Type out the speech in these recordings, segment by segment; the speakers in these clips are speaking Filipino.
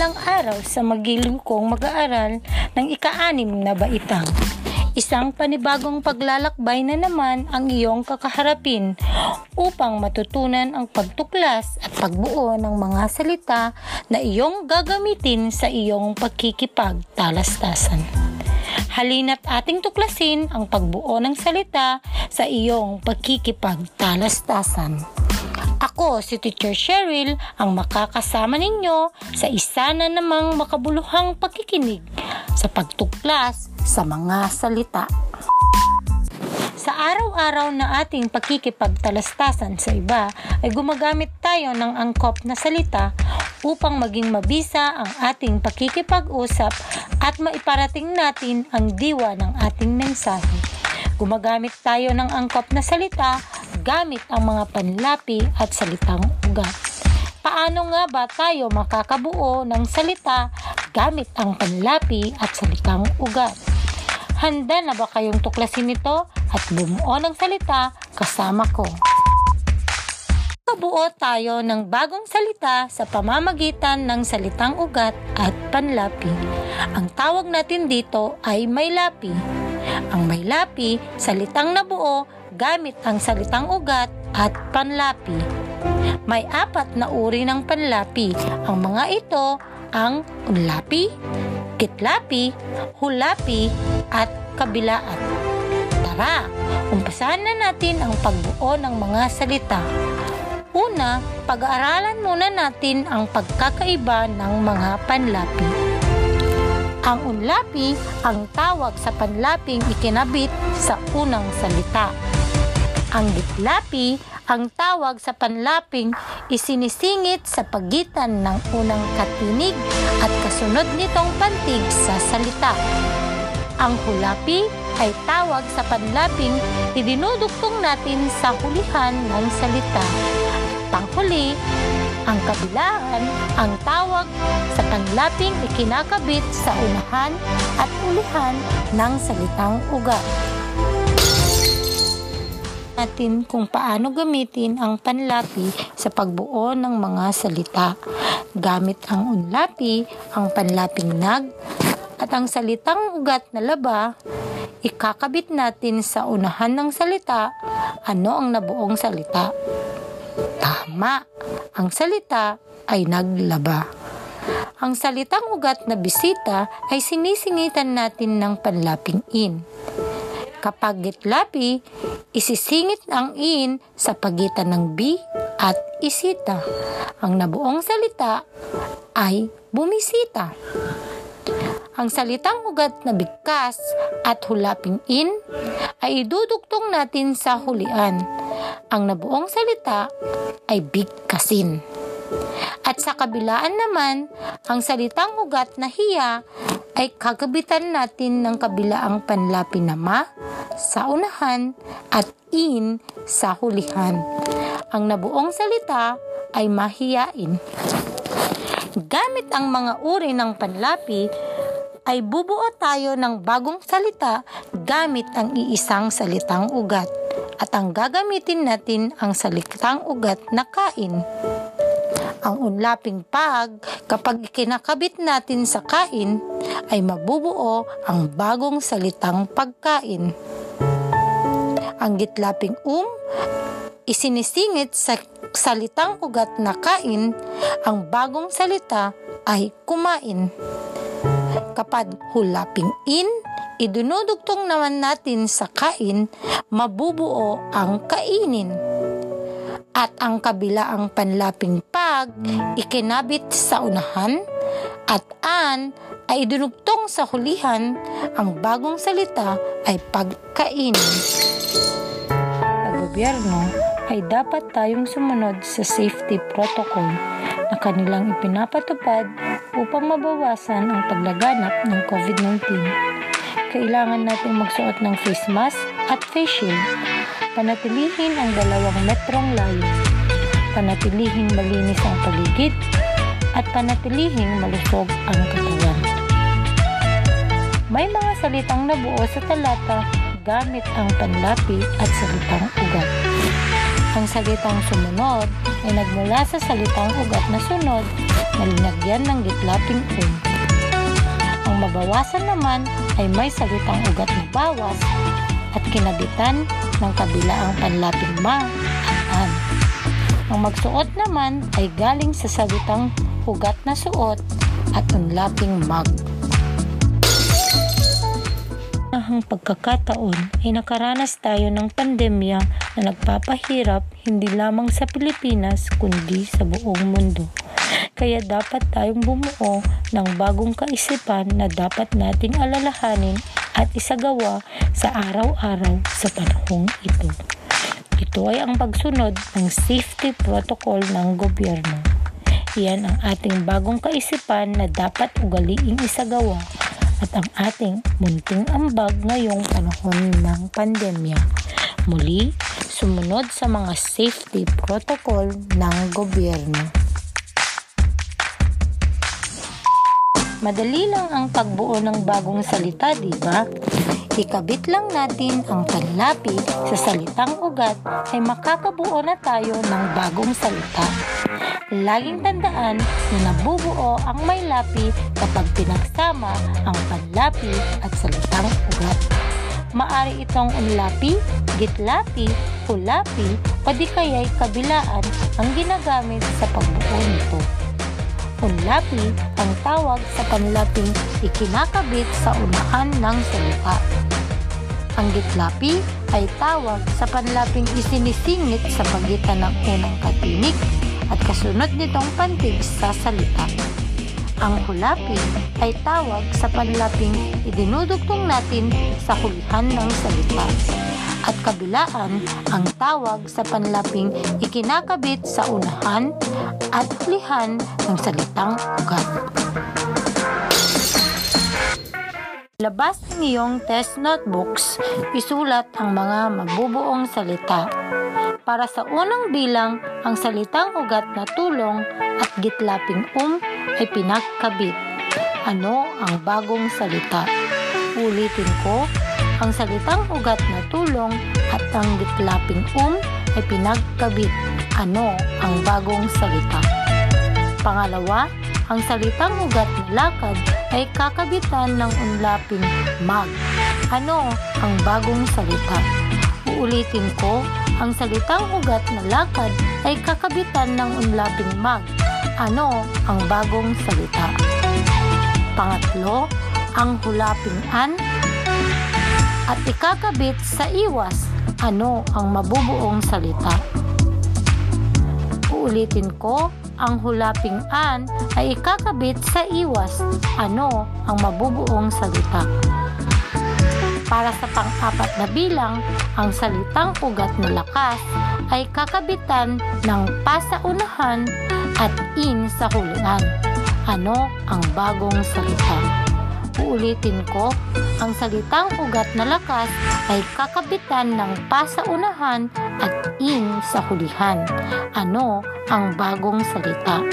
Mapagpalang araw sa magiling kong mag-aaral ng ika-anim na baitang. Isang panibagong paglalakbay na naman ang iyong kakaharapin upang matutunan ang pagtuklas at pagbuo ng mga salita na iyong gagamitin sa iyong pagkikipagtalastasan. Halina't ating tuklasin ang pagbuo ng salita sa iyong pagkikipagtalastasan. Ako, si Teacher Cheryl, ang makakasama ninyo sa isa na namang makabuluhang pakikinig sa pagtuklas sa mga salita. Sa araw-araw na ating pakikipagtalastasan sa iba ay gumagamit tayo ng angkop na salita upang maging mabisa ang ating pakikipag-usap at maiparating natin ang diwa ng ating mensahe. Gumagamit tayo ng angkop na salita gamit ang mga panlapi at salitang ugat. Paano nga ba tayo makakabuo ng salita gamit ang panlapi at salitang ugat? Handa na ba kayong tuklasin ito at bumuo ng salita kasama ko? Kabuo tayo ng bagong salita sa pamamagitan ng salitang ugat at panlapi. Ang tawag natin dito ay may lapi. Ang may lapi, salitang nabuo gamit ang salitang ugat at panlapi. May apat na uri ng panlapi. Ang mga ito ang unlapi, kitlapi, hulapi, at kabilaan. Tara, umpisahan na natin ang pagbuo ng mga salita. Una, pag-aaralan muna natin ang pagkakaiba ng mga panlapi. Ang unlapi ang tawag sa panlaping ikinabit sa unang salita. Ang gitlapi ang tawag sa panlaping isinisingit sa pagitan ng unang katinig at kasunod nitong pantig sa salita. Ang hulapi ay tawag sa panlaping idinudugtong natin sa hulihan ng salita. Panghuli, ang kabilaan ang tawag sa panlaping ikinakabit sa unahan at ulihan ng salitang ugat natin kung paano gamitin ang panlapi sa pagbuo ng mga salita. Gamit ang unlapi, ang panlaping nag, at ang salitang ugat na laba, ikakabit natin sa unahan ng salita ano ang nabuong salita. Tama, ang salita ay naglaba. Ang salitang ugat na bisita ay sinisingitan natin ng panlaping in. Kapag gitlapi, isisingit ang in sa pagitan ng B at isita. Ang nabuong salita ay bumisita. Ang salitang ugat na bigkas at hulaping in ay idudugtong natin sa hulian. Ang nabuong salita ay bigkasin. At sa kabilaan naman, ang salitang ugat na hiya ay kagabitan natin ng kabilaang panlapi na ma sa unahan at in sa hulihan. Ang nabuong salita ay mahiyain. Gamit ang mga uri ng panlapi, ay bubuo tayo ng bagong salita gamit ang iisang salitang ugat. At ang gagamitin natin ang salitang ugat na kain. Ang unlaping pag, kapag ikinakabit natin sa kain, ay mabubuo ang bagong salitang pagkain. Ang gitlaping um, isinisingit sa salitang ugat na kain, ang bagong salita ay kumain. Kapag hulaping in, idunudugtong naman natin sa kain, mabubuo ang kainin. At ang kabilaang panlaping pag, ikinabit sa unahan, at an ay idunugtong sa hulihan, ang bagong salita ay pagkainin gobyerno ay dapat tayong sumunod sa safety protocol na kanilang ipinapatupad upang mabawasan ang paglaganap ng COVID-19. Kailangan nating magsuot ng face mask at face shield. Panatilihin ang dalawang metrong layo. Panatilihin malinis ang paligid at panatilihin malusog ang katawan. May mga salitang nabuo sa talata gamit ang panlapi at salitang ugat. Ang salitang sumunod ay nagmula sa salitang ugat na sunod na linagyan ng gitlaping um. Ang mabawasan naman ay may salitang ugat na bawas at kinabitan ng kabilaang panlaping ma at an. Ang magsuot naman ay galing sa salitang ugat na suot at unlaping mag. Ahang pagkakataon ay nakaranas tayo ng pandemya na nagpapahirap hindi lamang sa Pilipinas kundi sa buong mundo. Kaya dapat tayong bumuo ng bagong kaisipan na dapat nating alalahanin at isagawa sa araw-araw sa panahong ito. Ito ay ang pagsunod ng safety protocol ng gobyerno. Iyan ang ating bagong kaisipan na dapat ugaliing isagawa at ang ating munting ambag ngayong panahon ng pandemya. Muli, sumunod sa mga safety protocol ng gobyerno. Madali lang ang pagbuo ng bagong salita, di ba? Ikabit lang natin ang panlapi sa salitang ugat ay makakabuo na tayo ng bagong salita. Laging tandaan na nabubuo ang may lapi kapag pinagsama ang panlapi at salitang ugat. Maari itong unlapi, gitlapi, hulapi, o di kaya'y kabilaan ang ginagamit sa pagbuo nito. Unlapi ang tawag sa panlaping ikinakabit sa unahan ng salita. Ang gitlapi ay tawag sa panlaping isinisingit sa pagitan ng unang katinig at kasunod nitong pantig sa salita. Ang hulapi ay tawag sa panlaping idinudugtong natin sa hulihan ng salita. At kabilaan ang tawag sa panlaping ikinakabit sa unahan at hulihan ng salitang ugat. Labas ng iyong test notebooks, isulat ang mga mabubuong salita. Para sa unang bilang, ang salitang ugat na tulong at gitlaping um ay pinagkabit. Ano ang bagong salita? Ulitin ko, ang salitang ugat na tulong at ang gitlaping um ay pinagkabit. Ano ang bagong salita? Pangalawa, ang salitang ugat na lakad ay kakabitan ng unlaping mag. Ano ang bagong salita? Uulitin ko, ang salitang ugat na lakad ay kakabitan ng unlaping mag. Ano ang bagong salita? Pangatlo, ang hulaping an at ikakabit sa iwas. Ano ang mabubuong salita? Uulitin ko, ang hulaping an ay ikakabit sa iwas. Ano ang mabubuong salita? Para sa pang-apat na bilang, ang salitang ugat na lakas ay kakabitan ng pasaunahan at in sa hulihan. Ano ang bagong salita? Uulitin ko, ang salitang ugat na lakas ay kakabitan ng pasaunahan at in sa hulihan. Ano ang bagong salita?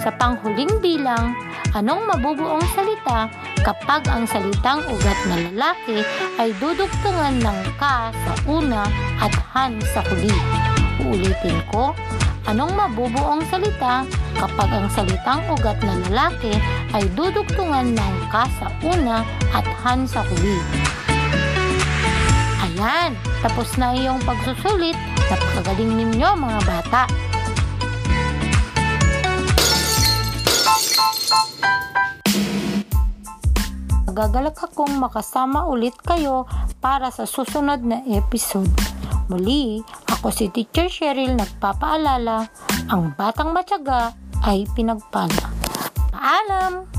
Sa panghuling bilang, anong mabubuong salita kapag ang salitang ugat na lalaki ay dudugtungan ng ka sa una at han sa huli? Uulitin ko, anong mabubuong salita kapag ang salitang ugat na lalaki ay dudugtungan ng ka sa una at han sa huli? Ayan, tapos na iyong pagsusulit. Napakagaling ninyo mga bata. Magagalak akong makasama ulit kayo para sa susunod na episode. Muli, ako si Teacher Cheryl nagpapaalala, ang batang matyaga ay pinagpala. Paalam!